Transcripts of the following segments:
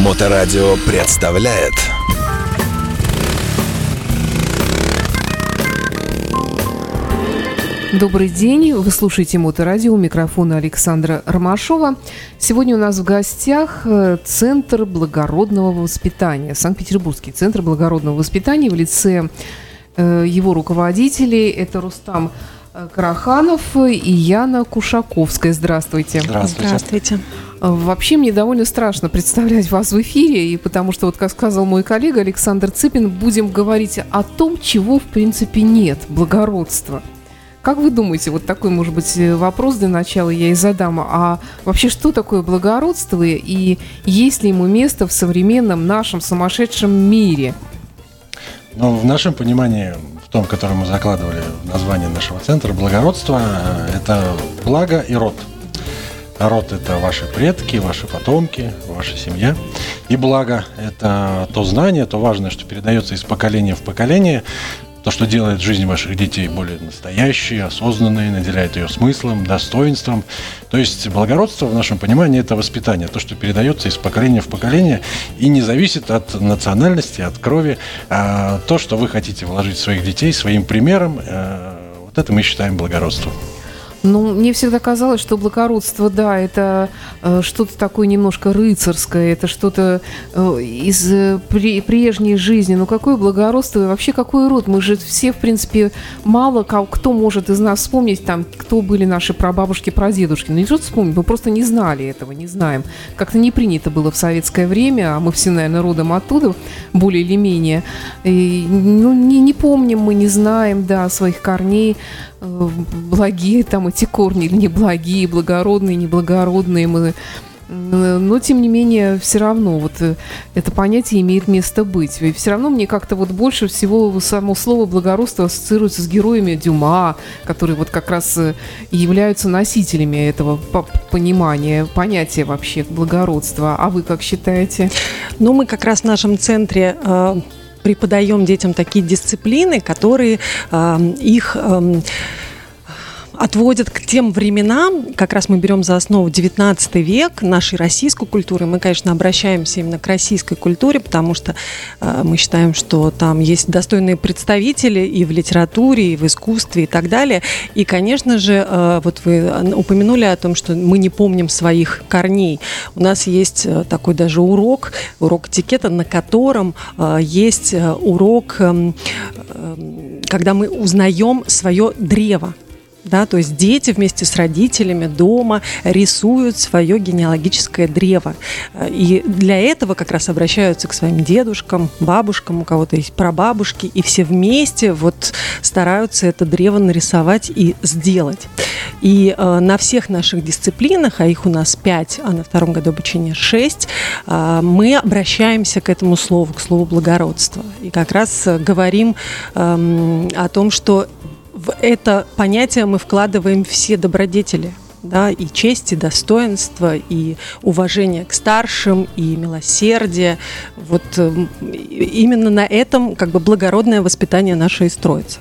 Моторадио представляет Добрый день, вы слушаете Моторадио, у микрофона Александра Ромашова. Сегодня у нас в гостях э, Центр благородного воспитания, Санкт-Петербургский Центр благородного воспитания в лице э, его руководителей. Это Рустам Караханов и Яна Кушаковская. Здравствуйте. Здравствуйте. Здравствуйте. Вообще мне довольно страшно представлять вас в эфире, и потому что, вот как сказал мой коллега Александр Цыпин, будем говорить о том, чего в принципе нет, благородства – как вы думаете, вот такой, может быть, э, вопрос для начала я и задам. А вообще, что такое благородство и есть ли ему место в современном нашем сумасшедшем мире? Ну, в нашем понимании, том, которое мы закладывали в название нашего центра, благородство – это благо и род. Род – это ваши предки, ваши потомки, ваша семья. И благо – это то знание, то важное, что передается из поколения в поколение, то, что делает жизнь ваших детей более настоящей, осознанной, наделяет ее смыслом, достоинством. То есть благородство в нашем понимании это воспитание, то, что передается из поколения в поколение и не зависит от национальности, от крови. А то, что вы хотите вложить в своих детей своим примером, э, вот это мы считаем благородством. Ну, мне всегда казалось, что благородство, да, это э, что-то такое немножко рыцарское, это что-то э, из э, при, прежней жизни. Ну, какое благородство и вообще какой род? Мы же все, в принципе, мало кто может из нас вспомнить, там, кто были наши прабабушки, прадедушки. Ну, не что вспомнить, мы просто не знали этого, не знаем. Как-то не принято было в советское время, а мы все, наверное, родом оттуда, более или менее. И, ну, не, не помним мы, не знаем, да, своих корней благие там эти корни или неблагие, благородные, неблагородные, мы но, тем не менее, все равно вот э, это понятие имеет место быть. И все равно мне как-то вот больше всего само слово благородство ассоциируется с героями Дюма, которые вот как раз э, являются носителями этого понимания, понятия вообще благородства. А вы как считаете? Ну, мы как раз в нашем центре э, преподаем детям такие дисциплины, которые э, их э, отводят к тем временам, как раз мы берем за основу 19 век нашей российской культуры. Мы, конечно, обращаемся именно к российской культуре, потому что э, мы считаем, что там есть достойные представители и в литературе, и в искусстве, и так далее. И, конечно же, э, вот вы упомянули о том, что мы не помним своих корней. У нас есть э, такой даже урок, урок этикета, на котором э, есть э, урок, э, когда мы узнаем свое древо да, то есть дети вместе с родителями дома рисуют свое генеалогическое древо. И для этого как раз обращаются к своим дедушкам, бабушкам, у кого-то есть прабабушки, и все вместе вот стараются это древо нарисовать и сделать. И э, на всех наших дисциплинах, а их у нас пять, а на втором году обучения шесть, э, мы обращаемся к этому слову, к слову благородства. И как раз говорим э, о том, что в это понятие мы вкладываем все добродетели, да, и честь, и достоинство, и уважение к старшим, и милосердие. Вот именно на этом как бы благородное воспитание наше и строится.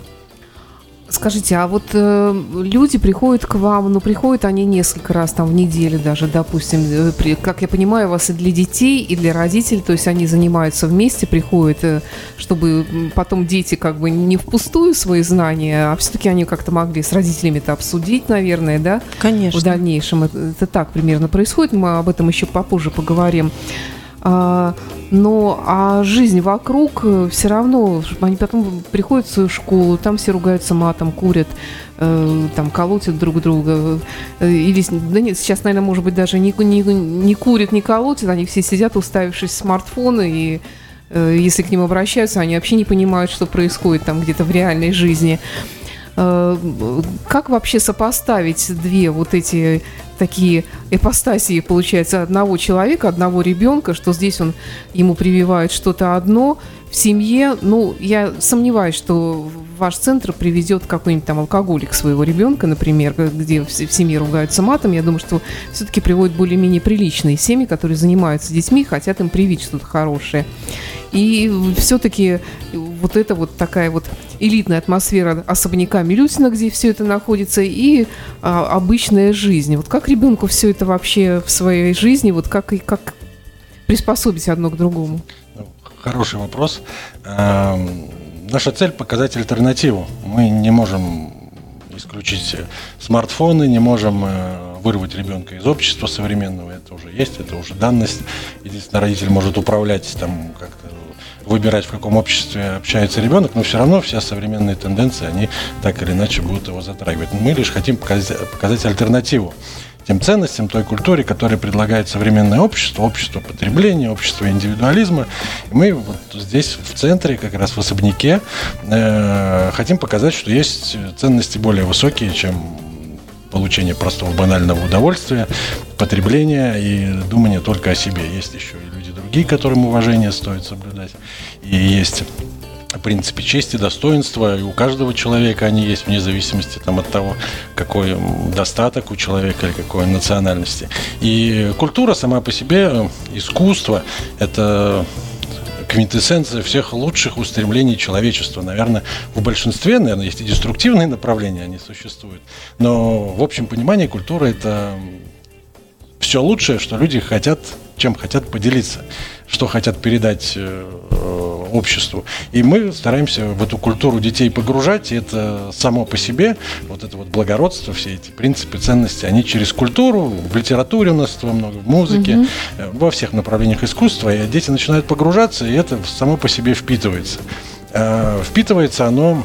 Скажите, а вот э, люди приходят к вам, ну, приходят они несколько раз там в неделю даже, допустим, э, при, как я понимаю, у вас и для детей, и для родителей, то есть они занимаются вместе, приходят, э, чтобы потом дети как бы не впустую свои знания, а все-таки они как-то могли с родителями-то обсудить, наверное, да? Конечно. В дальнейшем это, это так примерно происходит, мы об этом еще попозже поговорим. А, но а жизнь вокруг э, все равно, они потом приходят в свою школу, там все ругаются матом, курят, э, там колотят друг друга. Э, или, да нет, сейчас, наверное, может быть, даже не, не, не курят, не колотят, они все сидят, уставившись в смартфоны, и если к ним обращаются, они вообще не понимают, что происходит там где-то в реальной жизни. Э, как вообще сопоставить две вот эти такие эпостасии, получается, одного человека, одного ребенка, что здесь он ему прививает что-то одно в семье. Ну, я сомневаюсь, что ваш центр приведет какой-нибудь там алкоголик своего ребенка, например, где в семье ругаются матом. Я думаю, что все-таки приводят более-менее приличные семьи, которые занимаются детьми, хотят им привить что-то хорошее. И все-таки вот это вот такая вот элитная атмосфера особняка Милютина, где все это находится, и а, обычная жизнь. Вот как ребенку все это вообще в своей жизни, вот как, как приспособить одно к другому? Ну, хороший вопрос. Эм, наша цель показать альтернативу. Мы не можем исключить смартфоны, не можем э, вырвать ребенка из общества современного. Это уже есть, это уже данность. Единственное, родитель может управлять там как-то выбирать, в каком обществе общается ребенок, но все равно все современные тенденции, они так или иначе будут его затрагивать. Мы лишь хотим показать, показать альтернативу тем ценностям, той культуре, которую предлагает современное общество, общество потребления, общество индивидуализма. И мы вот здесь, в центре, как раз в особняке, э, хотим показать, что есть ценности более высокие, чем получение простого банального удовольствия, потребления и думания только о себе. Есть еще и люди другие, которым уважение стоит соблюдать. И есть принципе, честь и достоинство, и у каждого человека они есть, вне зависимости там, от того, какой достаток у человека или какой национальности. И культура сама по себе, искусство, это квинтэссенция всех лучших устремлений человечества. Наверное, в большинстве, наверное, есть и деструктивные направления, они существуют. Но в общем понимании культура – это все лучшее, что люди хотят, чем хотят поделиться, что хотят передать э, обществу. И мы стараемся в эту культуру детей погружать, и это само по себе, вот это вот благородство, все эти принципы, ценности, они через культуру, в литературе у нас этого много, в музыке, угу. во всех направлениях искусства, и дети начинают погружаться, и это само по себе впитывается. Э, впитывается оно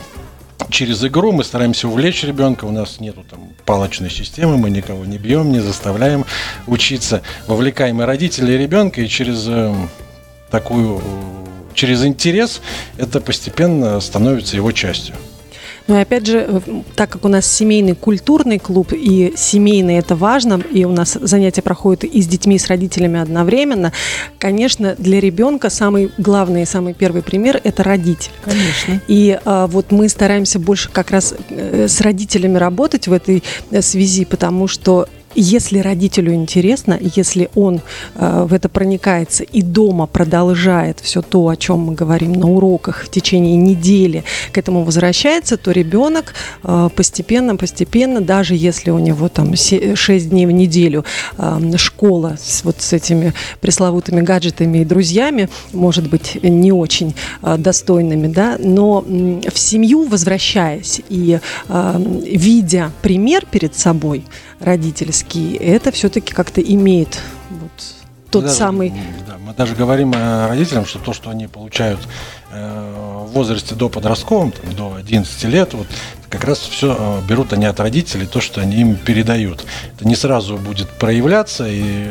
через игру мы стараемся увлечь ребенка. У нас нету там палочной системы, мы никого не бьем, не заставляем учиться. Вовлекаем и родителей, и ребенка, и через э, такую через интерес это постепенно становится его частью. Ну и опять же, э, так как у нас семейный культурный клуб, и семейный это важно, и у нас занятия проходят и с детьми, и с родителями одновременно, конечно, для ребенка самый главный и самый первый пример – это родитель. Конечно. И а, вот мы стараемся больше как раз э, с родителями работать в этой э, связи, потому что если родителю интересно, если он э, в это проникается и дома продолжает все то, о чем мы говорим на уроках в течение недели, к этому возвращается, то ребенок э, постепенно, постепенно, даже если у него там 6 дней в неделю э, школа с, вот с этими пресловутыми гаджетами и друзьями, может быть, не очень э, достойными, да, но э, в семью возвращаясь и э, видя пример перед собой, родительский, это все-таки как-то имеет вот тот даже, самый... Да, мы даже говорим родителям, что то, что они получают э, в возрасте до подростковом, там, до 11 лет, вот, как раз все э, берут они от родителей, то, что они им передают. Это не сразу будет проявляться, и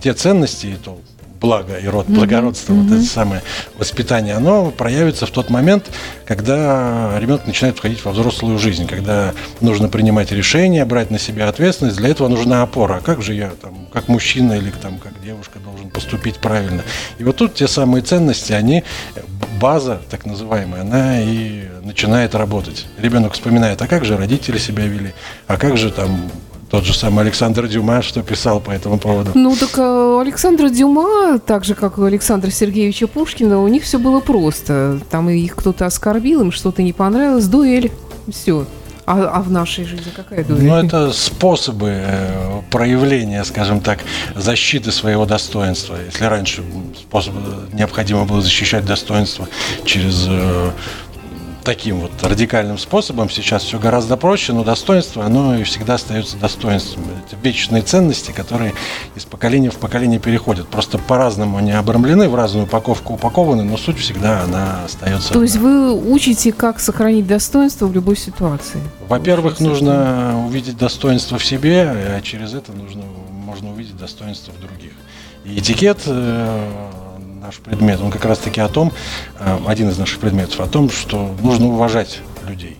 те ценности, и то благо и род благородства, mm-hmm. вот это самое воспитание, оно проявится в тот момент, когда ребенок начинает входить во взрослую жизнь, когда нужно принимать решения, брать на себя ответственность, для этого нужна опора. А как же я, там, как мужчина или там, как девушка должен поступить правильно? И вот тут те самые ценности, они, база так называемая, она и начинает работать. Ребенок вспоминает, а как же родители себя вели, а как же там тот же самый Александр Дюма, что писал по этому поводу. Ну, так э, Александр Дюма, так же, как у Александра Сергеевича Пушкина, у них все было просто. Там их кто-то оскорбил, им что-то не понравилось, дуэль, все. А, а в нашей жизни какая дуэль? Ну, это способы э, проявления, скажем так, защиты своего достоинства. Если раньше способ, необходимо было защищать достоинство через э, таким вот радикальным способом. Сейчас все гораздо проще, но достоинство, оно и всегда остается достоинством. Это вечные ценности, которые из поколения в поколение переходят. Просто по-разному они обрамлены, в разную упаковку упакованы, но суть всегда она остается. То есть вы учите, как сохранить достоинство в любой ситуации? Во-первых, нужно увидеть достоинство в себе, а через это нужно, можно увидеть достоинство в других. И этикет э, наш предмет, он как раз-таки о том, э, один из наших предметов, о том, что нужно уважать людей.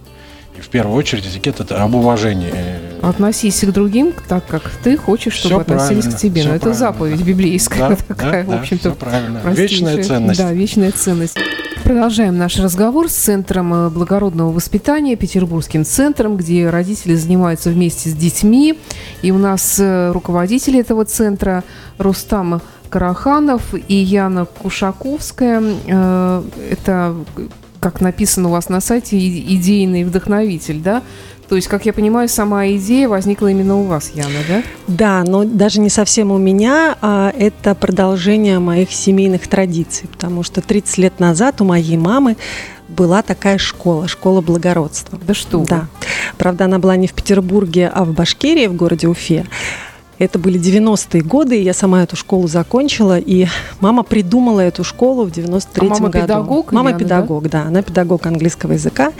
И в первую очередь этикет это об уважении. Относись к другим так, как ты хочешь, чтобы все относились к тебе. Но это заповедь библейская да, такая, да, в общем-то. Да, правильно. Вечная ценность. Да, вечная ценность. Продолжаем наш разговор с Центром э, благородного воспитания, Петербургским центром, где родители занимаются вместе с детьми. И у нас э, руководитель этого центра Рустам Караханов и Яна Кушаковская. Э, это, как написано у вас на сайте, идейный вдохновитель, да? То есть, как я понимаю, сама идея возникла именно у вас, Яна, да? Да, но даже не совсем у меня, а это продолжение моих семейных традиций, потому что 30 лет назад у моей мамы была такая школа, школа благородства. Да что вы. Да. Правда, она была не в Петербурге, а в Башкирии, в городе Уфе. Это были 90-е годы, я сама эту школу закончила, и мама придумала эту школу в 93-м А мама году. педагог, Мама Яна, педагог, да? она педагог английского языка,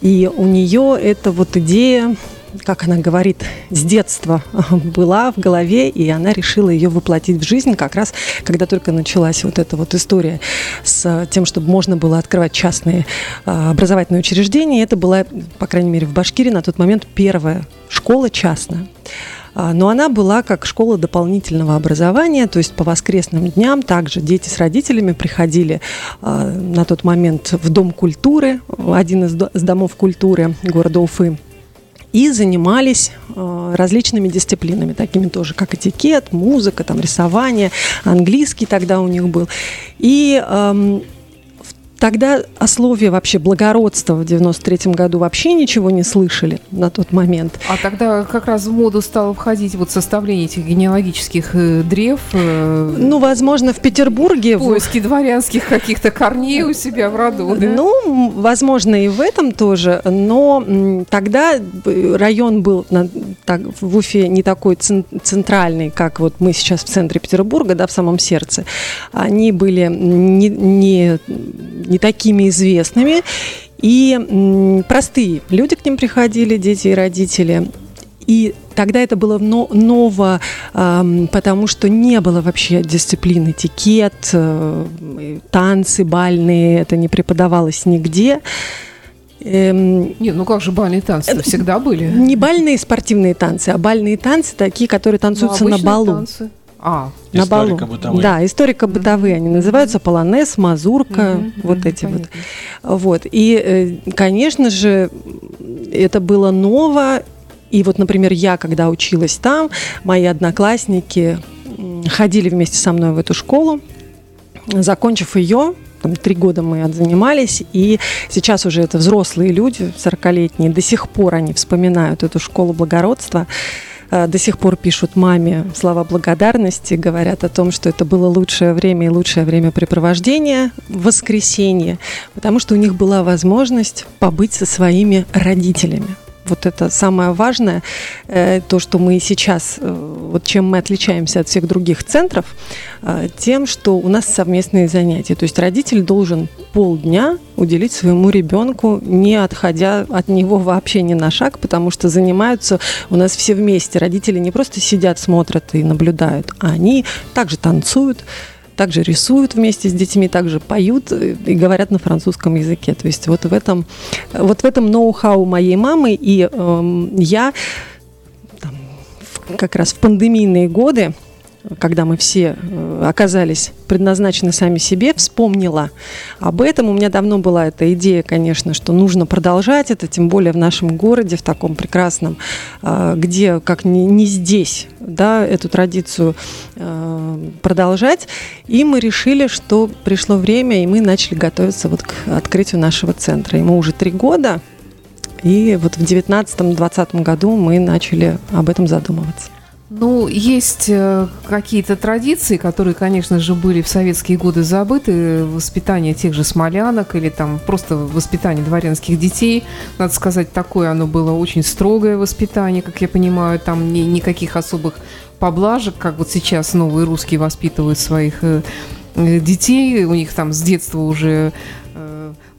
и у нее эта вот идея как она говорит, с детства была в голове, и она решила ее воплотить в жизнь как раз, когда только началась вот эта вот история с тем, чтобы можно было открывать частные а, образовательные учреждения. Это была, по крайней мере, в Башкирии на тот момент первая школа частная. А, Но она была как школа дополнительного образования, то есть по воскресным дням также дети с родителями приходили а, на тот момент в Дом культуры, один из до- из домов культуры города Уфы, и занимались э, различными дисциплинами, такими тоже, как этикет, музыка, там, рисование, английский тогда у них был. И тогда о слове вообще благородства в 93-м году вообще ничего не слышали на тот момент. А тогда как раз в моду стало входить вот составление этих генеалогических э, древ, э, Ну, возможно, в Петербурге... в- поиски дворянских каких-то корней у себя в роду, да? Ну, возможно, и в этом тоже, но тогда б- район был на- так, в Уфе не такой цен- центральный, как вот мы сейчас в центре Петербурга, да, в самом сердце. Они были не, не, не такими известными, и простые люди к ним приходили, дети и родители. И тогда это было но- ново, потому что не было вообще дисциплин этикет, э, танцы бальные, это не преподавалось нигде. Эм, Не, ну как же бальные танцы всегда были? не бальные спортивные танцы, а бальные танцы такие, которые Ну, танцуются на обычные балу. танцы. А, На балу. Историко-бытовые. Да, историко-бытовые. Они называются полонез, мазурка, Мгм, вот мгм, эти вот. понятно. Вот. И, э, конечно же, это было ново. И вот, например, я, когда училась там, мои одноклассники ходили вместе со мной в эту школу. Закончив ее, там, три года мы отзанимались, и сейчас уже это взрослые люди, 40-летние, до сих пор они вспоминают эту школу благородства, до сих пор пишут маме слова благодарности, говорят о том, что это было лучшее время и лучшее времяпрепровождение в воскресенье, потому что у них была возможность побыть со своими родителями. Вот это самое важное, э, то, что мы сейчас, э, вот чем мы отличаемся от всех других центров, э, тем, что у нас совместные занятия. То есть родитель должен полдня уделить своему ребенку, не отходя от него вообще ни на шаг, потому что занимаются у нас все вместе. Родители не просто сидят, смотрят и наблюдают, а они также танцуют, также рисуют вместе с детьми, также поют э, и говорят на французском языке. То есть вот в этом, вот в этом ноу-хау моей мамы и эм, я там, как раз в пандемийные годы, когда мы все э, оказались предназначены сами себе, вспомнила об этом. У меня давно была эта идея, конечно, что нужно продолжать это, тем более в нашем городе, в таком прекрасном, э, где, как не, не здесь, да, эту традицию э, продолжать. И мы решили, что пришло время, и мы начали готовиться вот к открытию нашего центра. Ему уже три года, и вот в 19-20 году мы начали об этом задумываться. Ну, есть э, какие-то традиции, которые, конечно же, были в советские годы забыты. Воспитание тех же смолянок или там просто воспитание дворянских детей. Надо сказать, такое оно было очень строгое воспитание, как я понимаю. Там ни- никаких особых поблажек, как вот сейчас новые русские воспитывают своих э, э, детей. У них там с детства уже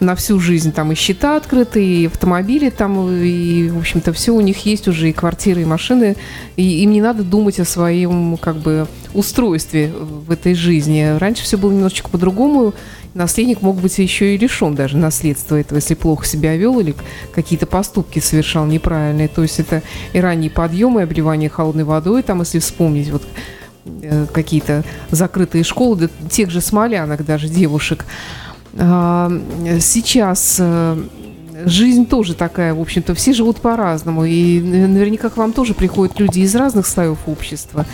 на всю жизнь там и счета открыты, и автомобили там, и, в общем-то, все у них есть уже, и квартиры, и машины, и им не надо думать о своем, как бы, устройстве в этой жизни. Раньше все было немножечко по-другому, наследник мог быть еще и лишен даже наследства этого, если плохо себя вел или какие-то поступки совершал неправильные. То есть это и ранние подъемы, и обливание холодной водой, там, если вспомнить, вот э, какие-то закрытые школы, да, тех же смолянок даже, девушек. А, Сейчас э, жизнь тоже такая, в общем-то, все живут по-разному. И наверняка к вам тоже приходят люди из разных слоев общества.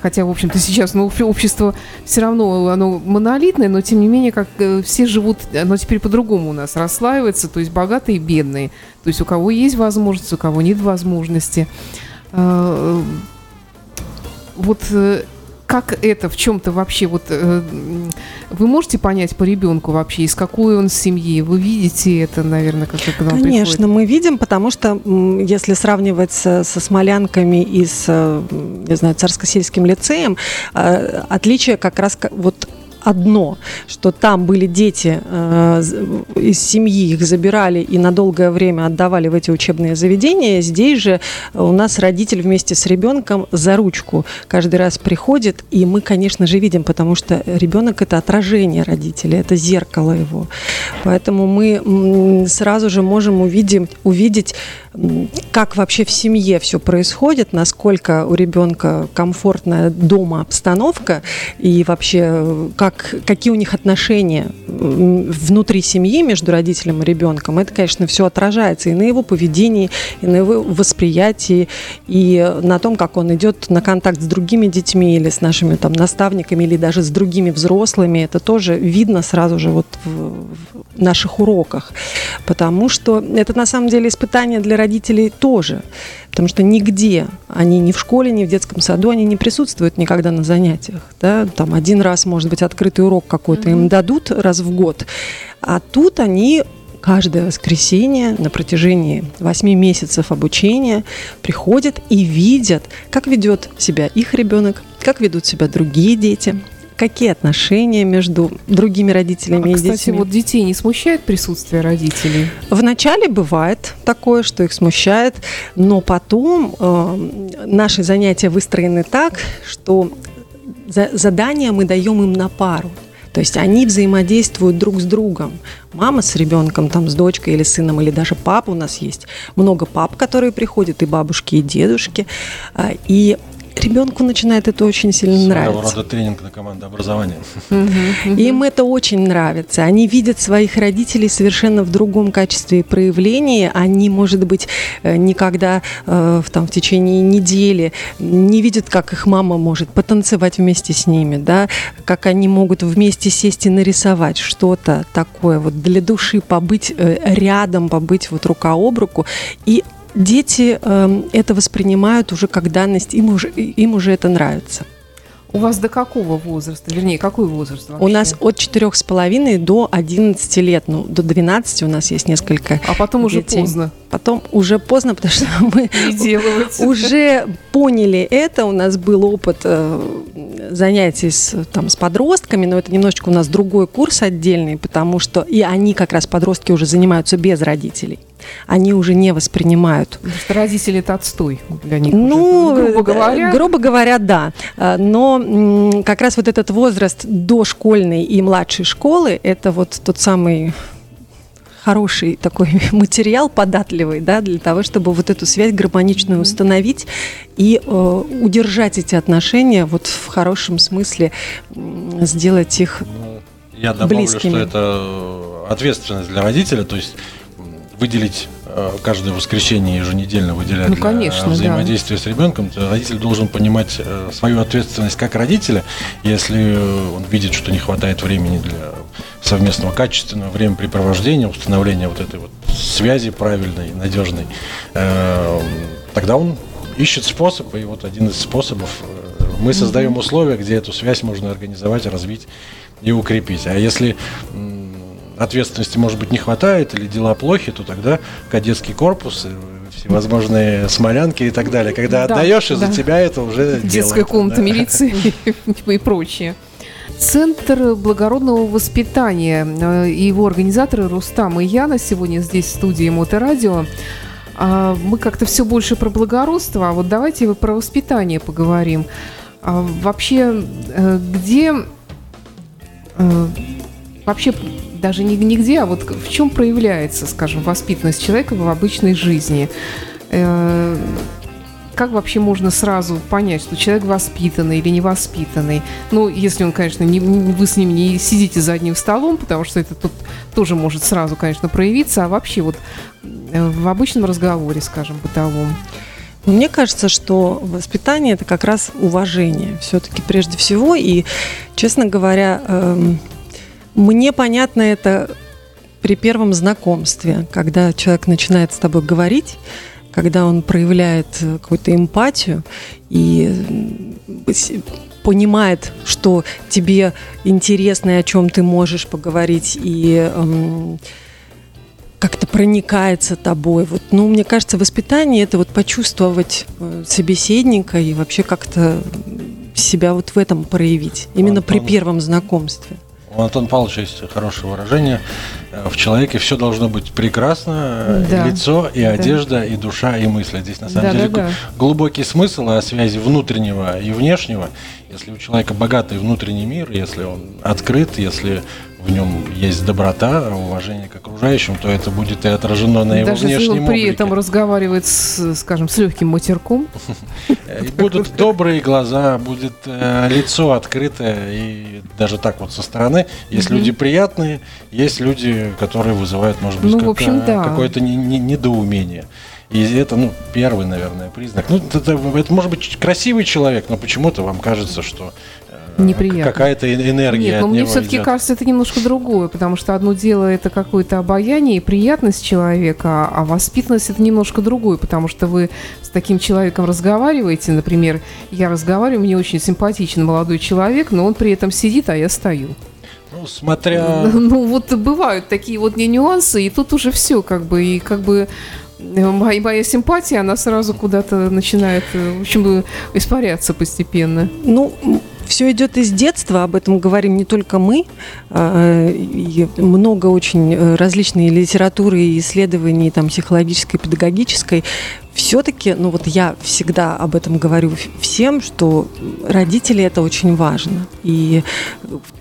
хотя, в общем-то, сейчас ну, общество все равно оно монолитное, но тем не менее, как э, все живут, оно теперь по-другому у нас расслаивается, то есть богатые и бедные. То есть у кого есть возможность, у кого нет возможности. А, вот э, как это в чем-то вообще, вот вы можете понять по ребенку вообще, из какой он семьи? Вы видите это, наверное, как это к нам Конечно, приходит? мы видим, потому что если сравнивать со, со смолянками и с, не знаю, царско-сельским лицеем, э, отличие как раз вот одно, что там были дети э, из семьи, их забирали и на долгое время отдавали в эти учебные заведения. Здесь же у нас родитель вместе с ребенком за ручку каждый раз приходит, и мы, конечно же, видим, потому что ребенок это отражение родителей, это зеркало его. Поэтому мы сразу же можем увидеть, увидеть как вообще в семье все происходит, насколько у ребенка комфортная дома обстановка и вообще э, как, какие у них отношения внутри семьи между родителем и ребенком, это, конечно, все отражается и на его поведении, и на его восприятии, и на том, как он идет на контакт с другими детьми или с нашими там наставниками, или даже с другими взрослыми. Это тоже видно сразу же вот в наших уроках, потому что это на самом деле испытание для родителей тоже, потому что нигде они ни в школе, ни в детском саду, они не присутствуют никогда на занятиях. Да? Там один раз, может быть, открытый урок какой-то mm-hmm. им дадут раз в год, а тут они каждое воскресенье на протяжении восьми месяцев обучения приходят и видят, как ведет себя их ребенок, как ведут себя другие дети, какие отношения между другими родителями а, и кстати, детьми. вот детей не смущает присутствие родителей? Вначале бывает такое, что их смущает, но потом э, наши занятия выстроены так, что за, задания мы даем им на пару. То есть они взаимодействуют друг с другом. Мама с ребенком, там, с дочкой или сыном, или даже папа у нас есть. Много пап, которые приходят, и бабушки, и дедушки. А, и ребенку начинает это очень сильно Своего нравиться. рода тренинг на командообразование. Им это очень нравится. Они видят своих родителей совершенно в другом качестве и проявлении. Они, может быть, э, никогда э, там, в течение недели не видят, как их мама может потанцевать вместе с ними, да, как они могут вместе сесть и нарисовать что-то такое вот для души, побыть э, рядом, побыть вот рука об руку. И дети э, это воспринимают уже как данность, им уже, им уже это нравится. У вас до какого возраста? Вернее, какой возраст вообще? У нас от четырех с половиной до 11 лет. Ну, до 12 у нас есть несколько А потом детей. уже поздно. Потом уже поздно, потому что мы уже поняли это. У нас был опыт э, занятий с, там, с подростками, но это немножечко у нас другой курс отдельный, потому что и они как раз, подростки, уже занимаются без родителей они уже не воспринимают. Потому что родители это отстой для них. Ну, уже, грубо говоря. Грубо говоря, да. А, но как раз вот этот возраст дошкольной и младшей школы, это вот тот самый хороший такой материал податливый, да, для того, чтобы вот эту связь гармоничную установить и э, удержать эти отношения вот в хорошем смысле, сделать их ну, Я добавлю, близкими. что это ответственность для родителя, то есть выделить э, каждое воскресенье еженедельно выделять ну, конечно, для взаимодействия да. с ребенком, родитель должен понимать э, свою ответственность как родителя. Если он видит, что не хватает времени для совместного качественного времяпрепровождения, установления вот этой вот связи правильной, надежной, э, тогда он ищет способ, и вот один из способов мы создаем условия, где эту связь можно организовать, развить и укрепить. А если ответственности, может быть, не хватает или дела плохи, то тогда кадетский корпус, всевозможные смолянки и так далее. Когда да, отдаешь, из-за тебя это уже Детская делает, комната да. милиции и прочее. Центр благородного воспитания э, и его организаторы Рустам и Яна сегодня здесь в студии Моторадио. А, мы как-то все больше про благородство, а вот давайте про воспитание поговорим. А, вообще, э, где э, вообще даже не нигде, а вот в чем проявляется, скажем, воспитанность человека в обычной жизни. Э, как вообще можно сразу понять, что человек воспитанный или невоспитанный? Ну, если он, конечно, не, не, вы с ним не сидите за одним столом, потому что это тут тоже может сразу, конечно, проявиться, а вообще вот э, в обычном разговоре, скажем, бытовом. Мне кажется, что воспитание это как раз уважение все-таки прежде всего. И, честно говоря, эм, мне понятно это при первом знакомстве, когда человек начинает с тобой говорить, когда он проявляет какую-то эмпатию и понимает, что тебе интересно и о чем ты можешь поговорить, и эм, как-то проникается тобой. Вот, ну, мне кажется, воспитание это вот почувствовать э, собеседника и вообще как-то себя вот в этом проявить, именно Антон, при первом знакомстве. У Антона Павловича есть хорошее выражение. Э, в человеке все должно быть прекрасно. Да. Лицо, и одежда, да. и душа, и мысли. Здесь на самом да, деле да, да. глубокий смысл о связи внутреннего и внешнего. Если у человека богатый внутренний мир, если он открыт, если в нем есть доброта, уважение к окружающим, то это будет и отражено на его Даже внешнем если при облике. этом разговаривает, с, скажем, с легким матерком. Будут добрые глаза, будет э, лицо открытое, и даже так вот со стороны. Есть люди приятные, есть люди, которые вызывают, может быть, ну, какое-то недоумение. И это, ну, первый, наверное, признак. Ну, это, это может быть красивый человек, но почему-то вам кажется, что неприятно. Какая-то энергия. Нет, но мне все-таки кажется, это немножко другое, потому что одно дело это какое-то обаяние и приятность человека, а воспитанность это немножко другое, потому что вы с таким человеком разговариваете, например, я разговариваю, мне очень симпатичен молодой человек, но он при этом сидит, а я стою. Ну, смотря... Ну, вот бывают такие вот нюансы, и тут уже все как бы, и как бы моя, моя симпатия, она сразу куда-то начинает, в общем, испаряться постепенно. Ну, все идет из детства, об этом говорим не только мы. А, и много очень э, различной литературы и исследований там, психологической, педагогической. Все-таки, ну вот я всегда об этом говорю всем, что родители это очень важно. И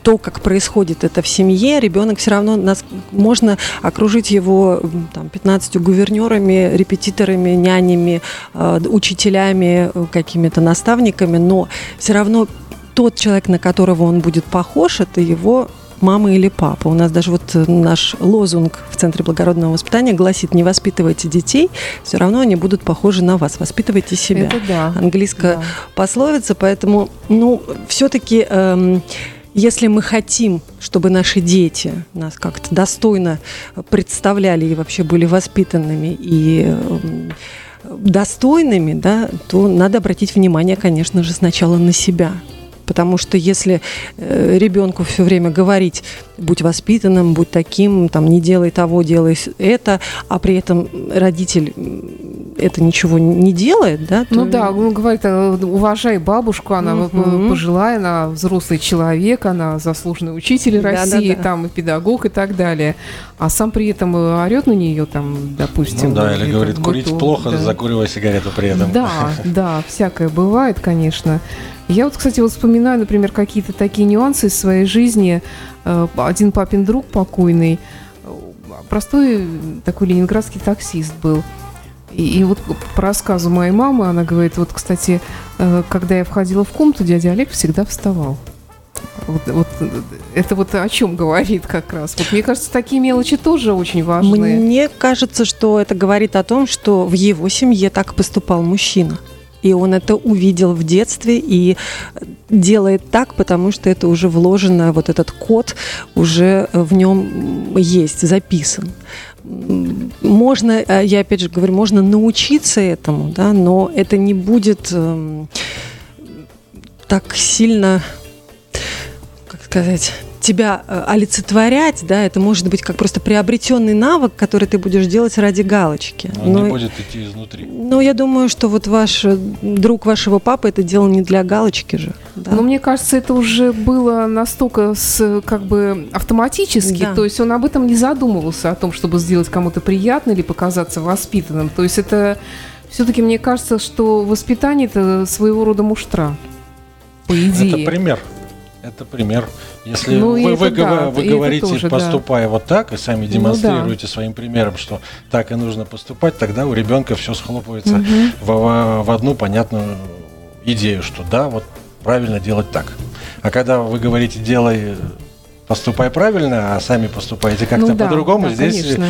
то, как происходит это в семье, ребенок все равно нас можно окружить его там, 15 гувернерами, репетиторами, нянями, э, учителями, э, какими-то наставниками, но все равно тот человек, на которого он будет похож, это его мама или папа. У нас даже вот э, наш лозунг в Центре благородного воспитания гласит, не воспитывайте детей, все равно они будут похожи на вас, воспитывайте себя. Это да. Английская да. пословица, поэтому, ну, все-таки... Эм, если мы хотим, чтобы наши дети нас как-то достойно представляли и вообще были воспитанными и эм, достойными, да, то надо обратить внимание, конечно же, сначала на себя. Потому что если э, ребенку все время говорить, будь воспитанным, будь таким, там, не делай того, делай это, а при этом родитель это ничего не делает, да? То... Ну да, он говорит, э, уважай бабушку, она угу. пожилая, она взрослый человек, она заслуженный учитель России, да, да, да. там и педагог и так далее. А сам при этом орет на нее, там, допустим. Ну, да, или говорит, курить плохо, да. закуривая сигарету при этом. Да, да, всякое бывает, конечно. Я вот, кстати, вот вспоминаю, например, какие-то такие нюансы из своей жизни. Э, один папин друг покойный, э, простой такой ленинградский таксист был. И, и вот по рассказу моей мамы, она говорит, вот, кстати, э, когда я входила в комнату, дядя Олег всегда вставал. Вот, вот это вот о чем говорит как раз. Вот мне кажется, такие мелочи тоже очень важны. Мне кажется, что это говорит о том, что в его семье так поступал мужчина и он это увидел в детстве и делает так, потому что это уже вложено, вот этот код уже в нем есть, записан. Можно, э, я опять же говорю, можно научиться этому, да, но это не будет э, так сильно, как сказать, тебя э, олицетворять, да, это может быть как просто приобретенный навык, который ты будешь делать ради галочки. Он Но, не будет идти изнутри. Ну, я думаю, что вот ваш э, друг вашего папы это делал не для галочки же. Да? Но мне кажется, это уже было настолько с, как бы автоматически, да. то есть он об этом не задумывался, о том, чтобы сделать кому-то приятно или показаться воспитанным. То есть это все-таки мне кажется, что воспитание это своего рода муштра. По идее. Это пример. Это пример. Если ну, вы, вы, да, вы говорите, тоже, поступая да. вот так, и сами демонстрируете ну, да. своим примером, что так и нужно поступать, тогда у ребенка все схлопывается угу. в, в одну понятную идею, что да, вот правильно делать так. А когда вы говорите, делай, поступай правильно, а сами поступаете как-то ну, да, по-другому, да, здесь конечно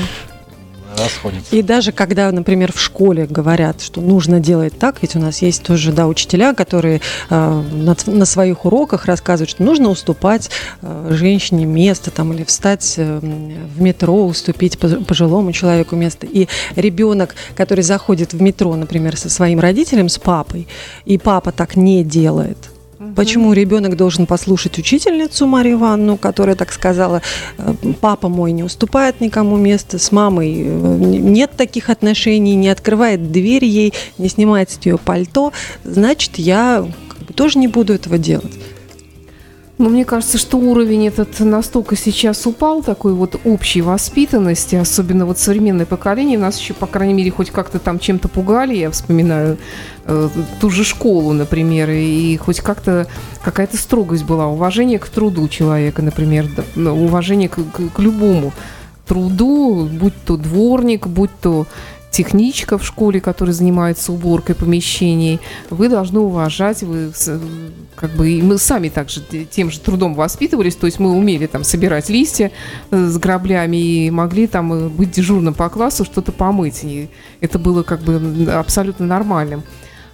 расходятся. И даже когда, например, в школе говорят, что нужно делать так, ведь у нас есть тоже, да, учителя, которые э, на, на своих уроках рассказывают, что нужно уступать э, женщине место там или встать э, в метро, уступить пожилому человеку место. И ребенок, который заходит в метро, например, со своим родителем, с папой, и папа так не делает – Почему ребенок должен послушать учительницу Марию Ивановну, которая так сказала, «Э, папа мой не уступает никому места, с мамой э, нет таких отношений, не открывает дверь ей, не снимает с нее пальто, значит, я как бы, тоже не буду этого делать. Ну, мне кажется, что уровень этот настолько сейчас упал, такой вот общей воспитанности, особенно вот современное поколение. Нас еще, по крайней мере, хоть как-то там чем-то пугали. Я вспоминаю э, ту же школу, например, и хоть как-то какая-то строгость была, уважение к труду человека, например, да, уважение к, к, к любому труду, будь то дворник, будь то техничка в школе, которая занимается уборкой помещений, вы должны уважать, вы как бы и мы сами также тем же трудом воспитывались, то есть мы умели там собирать листья э, с граблями и могли там э, быть дежурным по классу, что-то помыть. И это было как бы абсолютно нормальным.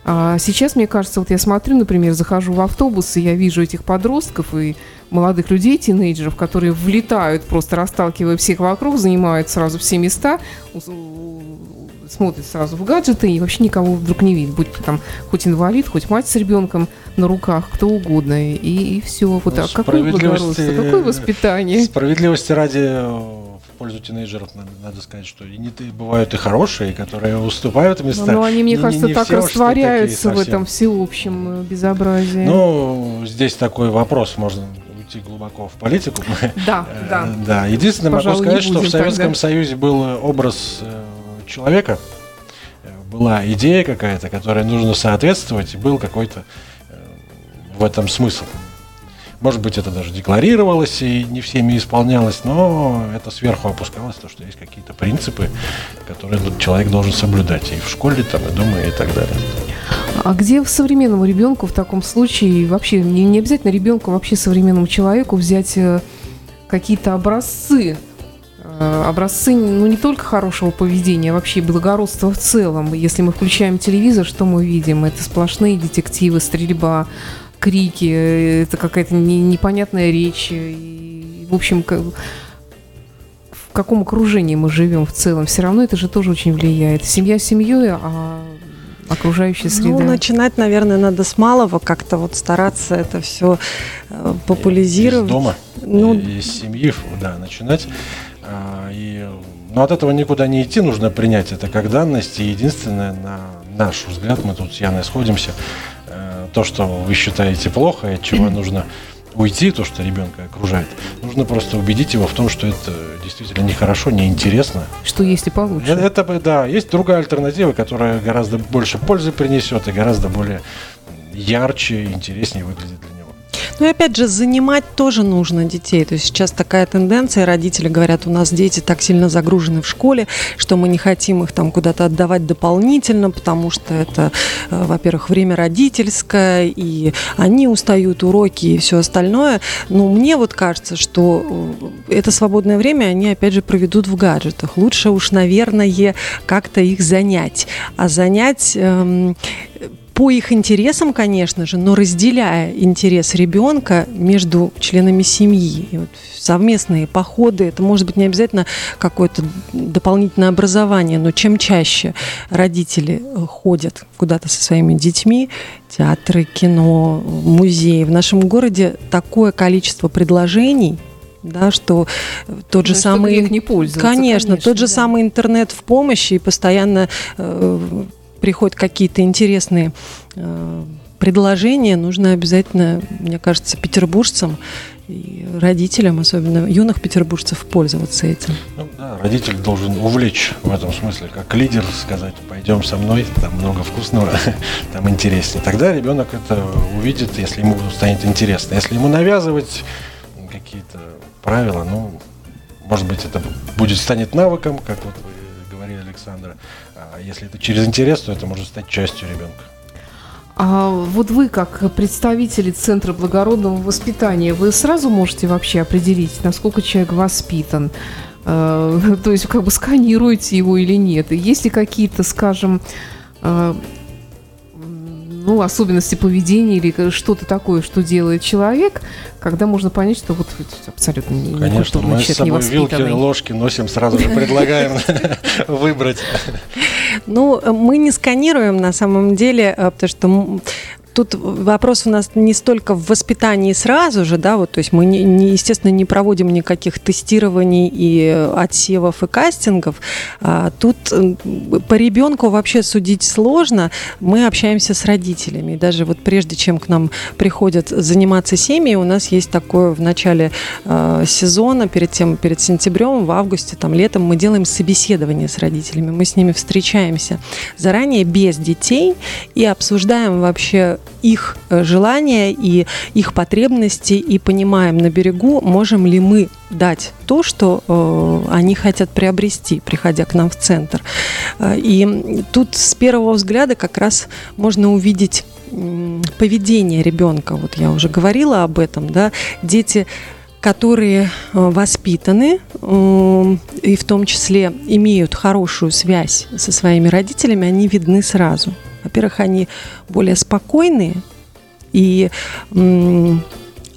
А сейчас, мне кажется, вот я смотрю, например, захожу в автобус, и я вижу этих подростков и молодых людей, тинейджеров, которые влетают, просто расталкивая всех вокруг, занимают сразу все места, смотрит сразу в гаджеты и вообще никого вдруг не видит, будь там хоть инвалид, хоть мать с ребенком на руках, кто угодно, и, и все. Вот ну, так. Какое благородство, какое воспитание. Справедливости ради в пользу тинейджеров надо сказать, что и не бывают и хорошие, которые уступают места. Но, ну, они, мне не, кажется, не, не так все, растворяются в этом всеобщем э, безобразии. Ну, здесь такой вопрос, можно уйти глубоко в политику. Да, да. Да, единственное, Пожалуй, могу сказать, что в Советском тогда. Союзе был образ э, человека, была идея какая-то, которой нужно соответствовать, и был какой-то э, в этом смысл. Может быть, это даже декларировалось и не всеми исполнялось, но это сверху опускалось, то, что есть какие-то принципы, которые человек должен соблюдать и в школе, там, и дома, и так далее. А где современному ребенку в таком случае, вообще не, не обязательно ребенку, вообще современному человеку взять э, какие-то образцы образцы, ну, не только хорошего поведения, а вообще благородства в целом. Если мы включаем телевизор, что мы видим? Это сплошные детективы, стрельба, крики, э, это какая-то не, непонятная речь. И, в общем, как, в каком окружении мы живем в целом, все равно это же тоже очень влияет. Семья семьей, а окружающая среда? Ну, начинать, наверное, надо с малого, как-то вот стараться это все э, популяризировать. Из дома, ну, из семьи, да, начинать. А, и, но от этого никуда не идти, нужно принять это как данность. И единственное, на наш взгляд, мы тут с Яной сходимся, э, то, что вы считаете плохо, и от чего нужно уйти, то, что ребенка окружает, нужно просто убедить его в том, что это действительно нехорошо, неинтересно. Что если получше. Это, да, есть другая альтернатива, которая гораздо больше пользы принесет и гораздо более ярче и интереснее выглядит для. Ну и опять же, занимать тоже нужно детей. То есть сейчас такая тенденция, родители говорят, у нас дети так сильно загружены в школе, что мы не хотим их там куда-то отдавать дополнительно, потому что это, э, во-первых, время родительское, и они устают, уроки и все остальное. Но мне вот кажется, что э, это свободное время они, опять же, проведут в гаджетах. Лучше уж, наверное, как-то их занять. А занять эм, по их интересам, конечно же, но разделяя интерес ребенка между членами семьи. И вот совместные походы, это может быть не обязательно какое-то дополнительное образование, но чем чаще родители э, ходят куда-то со своими детьми, театры, кино, музеи. В нашем городе такое количество предложений, да, что тот же самый, не конечно, конечно, тот же да. самый интернет в помощи и постоянно э, приходят какие-то интересные э, предложения, нужно обязательно, мне кажется, петербуржцам и родителям, особенно юных петербуржцев, пользоваться этим. Ну, да, родитель должен увлечь в этом смысле, как лидер сказать, пойдем со мной, там много вкусного, там интереснее. Тогда ребенок это увидит, если ему станет интересно. Если ему навязывать какие-то правила, ну, может быть, это будет станет навыком, как вот вы говорили, Александра, а если это через интерес, то это может стать частью ребенка. А вот вы, как представители Центра благородного воспитания, вы сразу можете вообще определить, насколько человек воспитан? Э, то есть как бы сканируете его или нет. Есть ли какие-то, скажем, э, ну, особенности поведения или что-то такое, что делает человек, когда можно понять, что вот абсолютно не Конечно, мы с собой вилки и ложки носим, сразу же предлагаем выбрать. Ну, мы не сканируем на самом деле, э, потому что Тут вопрос у нас не столько в воспитании сразу же, да, вот, то есть мы, не, не, естественно, не проводим никаких тестирований и отсевов и кастингов. А, тут по ребенку вообще судить сложно. Мы общаемся с родителями. даже вот прежде чем к нам приходят заниматься семьи, у нас есть такое в начале э, сезона, перед тем, перед сентябрем, в августе, там, летом мы делаем собеседование с родителями. Мы с ними встречаемся заранее без детей и обсуждаем вообще их э, желания и их потребности и понимаем на берегу, можем ли мы дать то, что э, они хотят приобрести, приходя к нам в центр. Э, и тут с первого взгляда как раз можно увидеть э, поведение ребенка. Вот я уже говорила об этом, да, дети которые э, воспитаны и в том числе имеют хорошую связь со своими родителями, они видны сразу. Во-первых, они более спокойные, и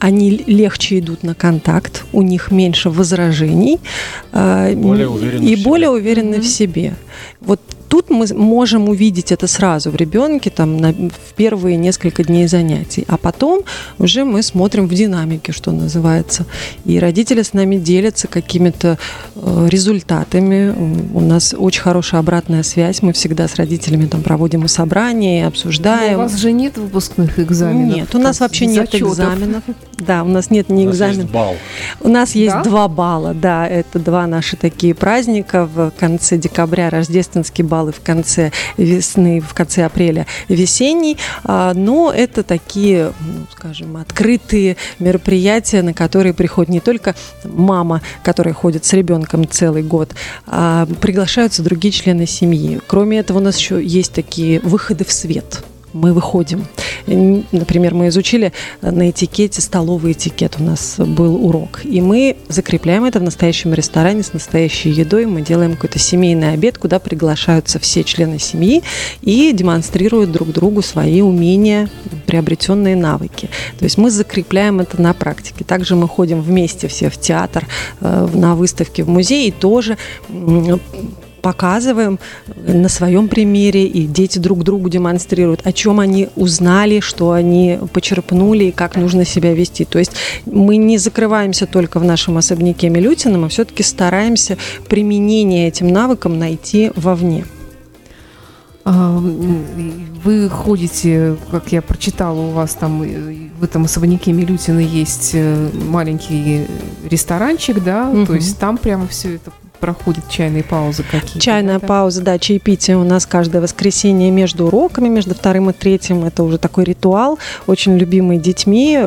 они легче идут на контакт, у них меньше возражений э, более и более уверены mm-hmm. в себе. Вот тут мы можем увидеть это сразу в ребенке там на, в первые несколько дней занятий, а потом уже мы смотрим в динамике, что называется. И родители с нами делятся какими-то э, результатами. У нас очень хорошая обратная связь. Мы всегда с родителями там проводим и собрания, и обсуждаем. Но у вас же нет выпускных экзаменов? Нет, у нас вообще нет зачетов. экзаменов. Да, у нас нет ни экзаменов. У нас есть да? два балла, да, это два наши такие праздника в конце декабря, рождественский бал балы в конце весны, в конце апреля весенний, а, но это такие, ну, скажем, открытые мероприятия, на которые приходит не только мама, которая ходит с ребенком целый год, а приглашаются другие члены семьи. Кроме этого, у нас еще есть такие выходы в свет – мы выходим. Например, мы изучили на этикете столовый этикет, у нас был урок. И мы закрепляем это в настоящем ресторане с настоящей едой. Мы делаем какой-то семейный обед, куда приглашаются все члены семьи и демонстрируют друг другу свои умения, приобретенные навыки. То есть мы закрепляем это на практике. Также мы ходим вместе все в театр, э, на выставки в музей и тоже показываем на своем примере, и дети друг другу демонстрируют, о чем они узнали, что они почерпнули и как нужно себя вести. То есть мы не закрываемся только в нашем особняке Милютина, мы все-таки стараемся применение этим навыкам найти вовне. А, вы ходите, как я прочитала, у вас там в этом особняке Милютина есть э, маленький ресторанчик, да, угу. то есть там прямо все это проходят чайные паузы какие-то? Чайная да? пауза, да, чаепитие у нас каждое воскресенье между уроками, между вторым и третьим. Это уже такой ритуал, очень любимый детьми.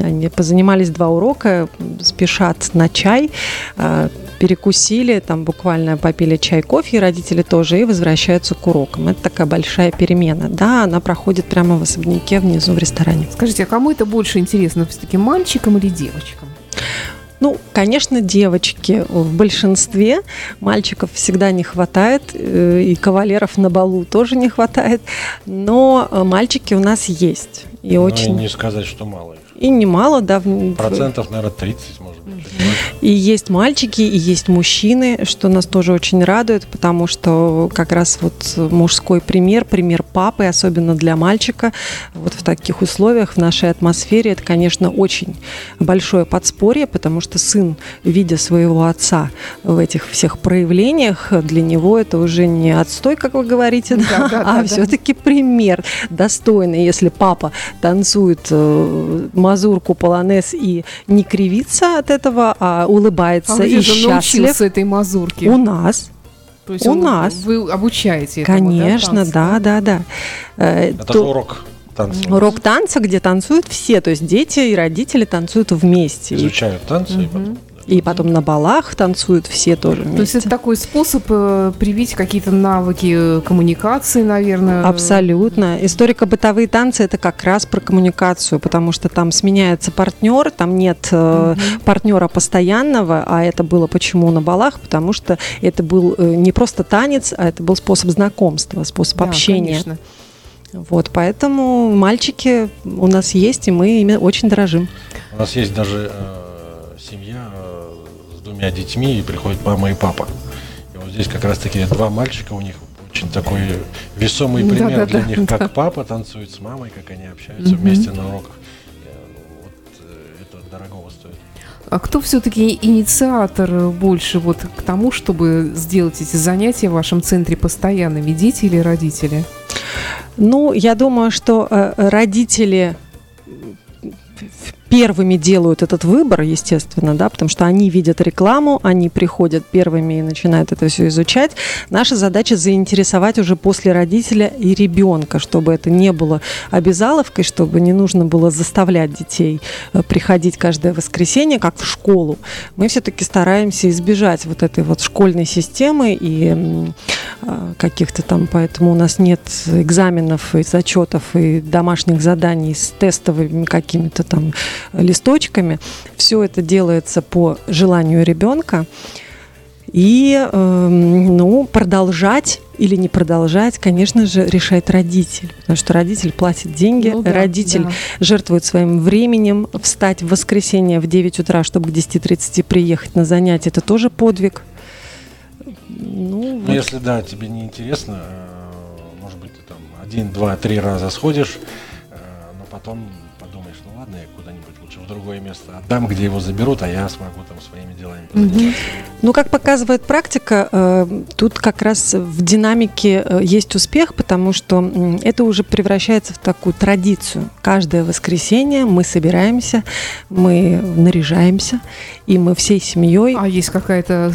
Они позанимались два урока, спешат на чай, а, перекусили, там буквально попили чай, кофе, и родители тоже, и возвращаются к урокам. Это такая большая перемена. Да, она проходит прямо в особняке внизу в ресторане. Скажите, а кому это больше интересно, все-таки мальчикам или девочкам? Ну, конечно, девочки в большинстве, мальчиков всегда не хватает, э, и кавалеров на балу тоже не хватает, но э, мальчики у нас есть. И ну, очень... И не сказать, что мало их. И немало, да. Процентов, наверное, 30, может быть. И есть мальчики, и есть мужчины, что нас тоже очень радует, потому что как раз вот мужской пример, пример папы, особенно для мальчика, вот в таких условиях, в нашей атмосфере, это, конечно, очень большое подспорье, потому что сын, видя своего отца в этих всех проявлениях, для него это уже не отстой, как вы говорите, да, да, а да, все-таки да. пример достойный, если папа танцует э, мазурку, полонез и не кривится от этого, а улыбается а и счастлив. этой мазурки? У нас. То есть у он, нас. Вы обучаете этому, Конечно, да, да, да. да. Э, Это то... же урок танца. Урок танца, где танцуют все, то есть дети и родители танцуют вместе. Изучают танцы. Угу. И потом, И потом на балах танцуют все тоже вместе. То есть это такой способ э, привить какие-то навыки э, коммуникации, наверное. Абсолютно. Историко-бытовые танцы это как раз про коммуникацию, потому что там сменяется партнер, там нет э, партнера постоянного, а это было почему на балах, потому что это был не просто танец, а это был способ знакомства, способ Да, общения. конечно. Вот, поэтому мальчики у нас есть, и мы ими очень дорожим. У нас есть даже э, двумя детьми, и приходит мама и папа. И вот здесь как раз-таки два мальчика, у них очень такой весомый Да, пример да, для да, них, как да. папа танцует с мамой, как они общаются Мгм. вместе на уроках. Э, Вот э, это дорогого стоит. А кто все-таки инициатор больше вот к тому, чтобы сделать эти занятия в вашем центре постоянными? Дети или родители? Ну, я думаю, что э, родители первыми делают этот выбор, естественно, да, потому что они видят рекламу, они приходят первыми и начинают это все изучать. Наша задача заинтересовать уже после родителя и ребенка, чтобы это не было обязаловкой, чтобы не нужно было заставлять детей э, приходить каждое воскресенье, как в школу. Мы все-таки стараемся избежать вот этой вот школьной системы и каких-то там, поэтому у нас нет экзаменов и зачетов и домашних заданий с тестовыми какими-то там листочками. Все это делается по желанию ребенка. И, эм, ну, продолжать или не продолжать, конечно же, решает родитель. Потому что родитель платит деньги, Ну да, родитель да. жертвует своим временем. Встать в воскресенье в 9 утра, чтобы к 10.30 приехать на занятие, это тоже подвиг. Ну, Ну, если да, тебе не интересно, э, может быть, ты там один, два, три раза сходишь, э, но потом другое место отдам, где его заберут, а я смогу там своими делами. Ну, как показывает практика, э, тут как раз в динамике э, есть успех, потому что это уже превращается в такую традицию. Каждое воскресенье мы собираемся, мы наряжаемся, и мы всей семьей А есть какая-то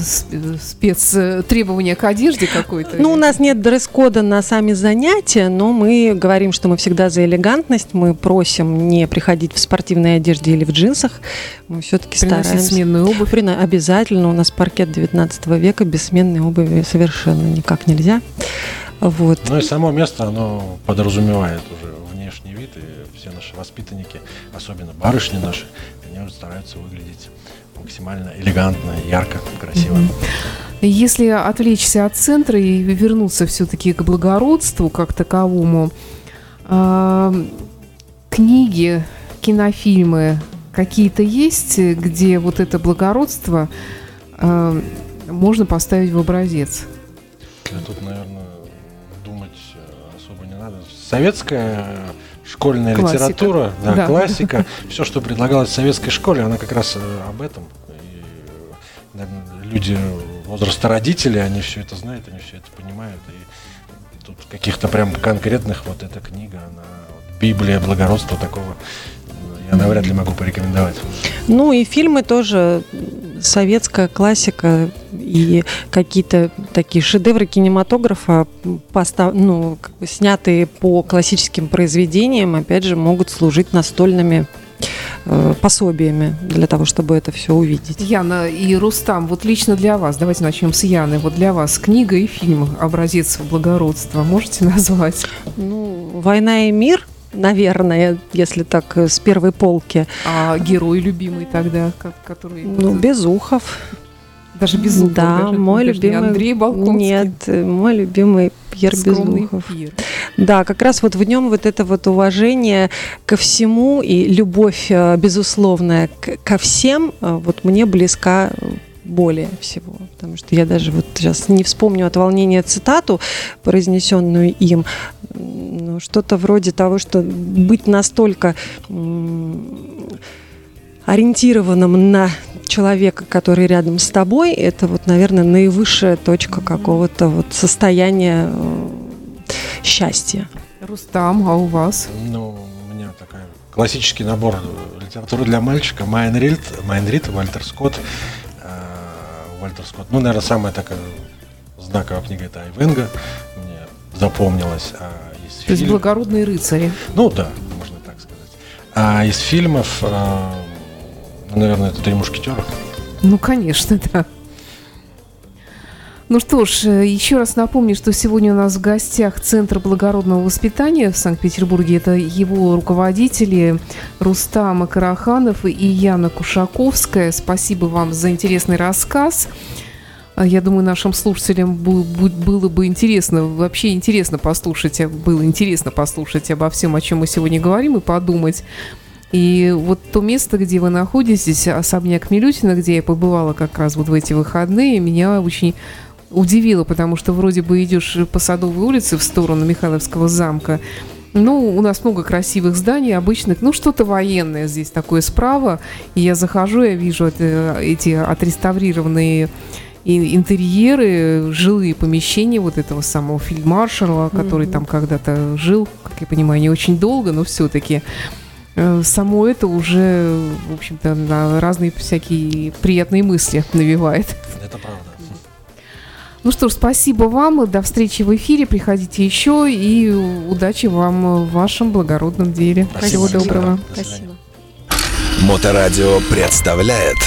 спец требование к одежде какой-то? Ну, у нас нет дресс-кода на сами занятия, но мы говорим, что мы всегда за элегантность. Мы просим не приходить в спортивной одежде или в джинсах. Мы все-таки стараемся. сменную обувь. Прина- Обязательно. У нас паркет 19 века, без сменной обуви совершенно никак нельзя. Вот. Ну и само место, оно подразумевает уже внешний вид, и все наши воспитанники, особенно барышни наши, они вот стараются выглядеть максимально элегантно, ярко, красиво. Если отвлечься от центра и вернуться все-таки к благородству как таковому, а, книги, кинофильмы какие-то есть, где вот это благородство а, можно поставить в образец? Да Тут, наверное, думать э, особо не надо. Советская школьная Классика. литература, да, Да. классика, все, что предлагалось в советской школе, она как раз э, об этом. И, э, наверное, люди возраста родителей, они все это знают, они все это понимают. И тут каких-то прям конкретных вот эта книга, она вот Библия благородства такого э, я навряд ли могу порекомендовать. Ну и фильмы тоже советская классика и какие-то такие шедевры кинематографа, постав- ну, как бы снятые по классическим произведениям, опять же, могут служить настольными э, пособиями для того, чтобы это все увидеть. Яна и Рустам, вот лично для вас, давайте начнем с Яны, вот для вас книга и фильм «Образец благородства» можете назвать? Ну, «Война и мир», наверное, если так э, с первой полки. А герой любимый тогда, ко- который... Ну, вот, Безухов. даже без зубов, Да, даже, мой даже любимый. Андрей Балконский. Нет, э, мой любимый Пьер «Скромный Безухов. пир». Да, как раз вот в нем вот это вот уважение ко всему и любовь э, безусловная ко всем вот мне близка более всего, потому что я даже вот сейчас не вспомню от волнения цитату, произнесенную им, но что-то вроде того, что быть настолько ориентированным на человека, который рядом с тобой, это вот, наверное, наивысшая точка какого-то вот состояния э, счастья. Рустам, а у вас? Ну, у меня такой классический набор литературы для мальчика. Майн Рид, Майн Рид, Вальтер Скотт. Вальтер Скотт. Ну, наверное, самая такая знаковая книга это Айвенга. Мне запомнилась. А из То есть фильм- благородные рыцари. Ну да, можно так сказать. А из фильмов, э, ну, наверное, это «Три мушкетера». Ну, конечно, да. Ну что ж, э, еще раз напомню, что сегодня у нас в гостях Центр благородного воспитания в Санкт-Петербурге. Это его руководители Рустам Караханов и Яна Кушаковская. Спасибо вам за интересный рассказ. А Я думаю, нашим слушателям было бы интересно, вообще интересно послушать, было интересно послушать обо всем, о чем мы сегодня говорим, и подумать. И вот то место, где вы находитесь, особняк Милютина, где я побывала как раз вот в эти выходные, меня очень удивило, потому что вроде бы идешь по Садовой улице в сторону Михайловского замка, ну, у нас много красивых зданий, обычных, ну, что-то военное здесь такое справа. И я захожу, я вижу это, эти отреставрированные интерьеры, жилые помещения вот этого самого фельдмаршала, который mm-hmm. там когда-то жил, как я понимаю, не очень долго, но все-таки э, само это уже, в общем-то, на разные всякие приятные мысли навевает. Это правда. Ну что ж, спасибо вам. До встречи в эфире. Приходите еще и удачи вам в вашем благородном деле. Спасибо. Всего доброго. Спасибо. Моторадио представляет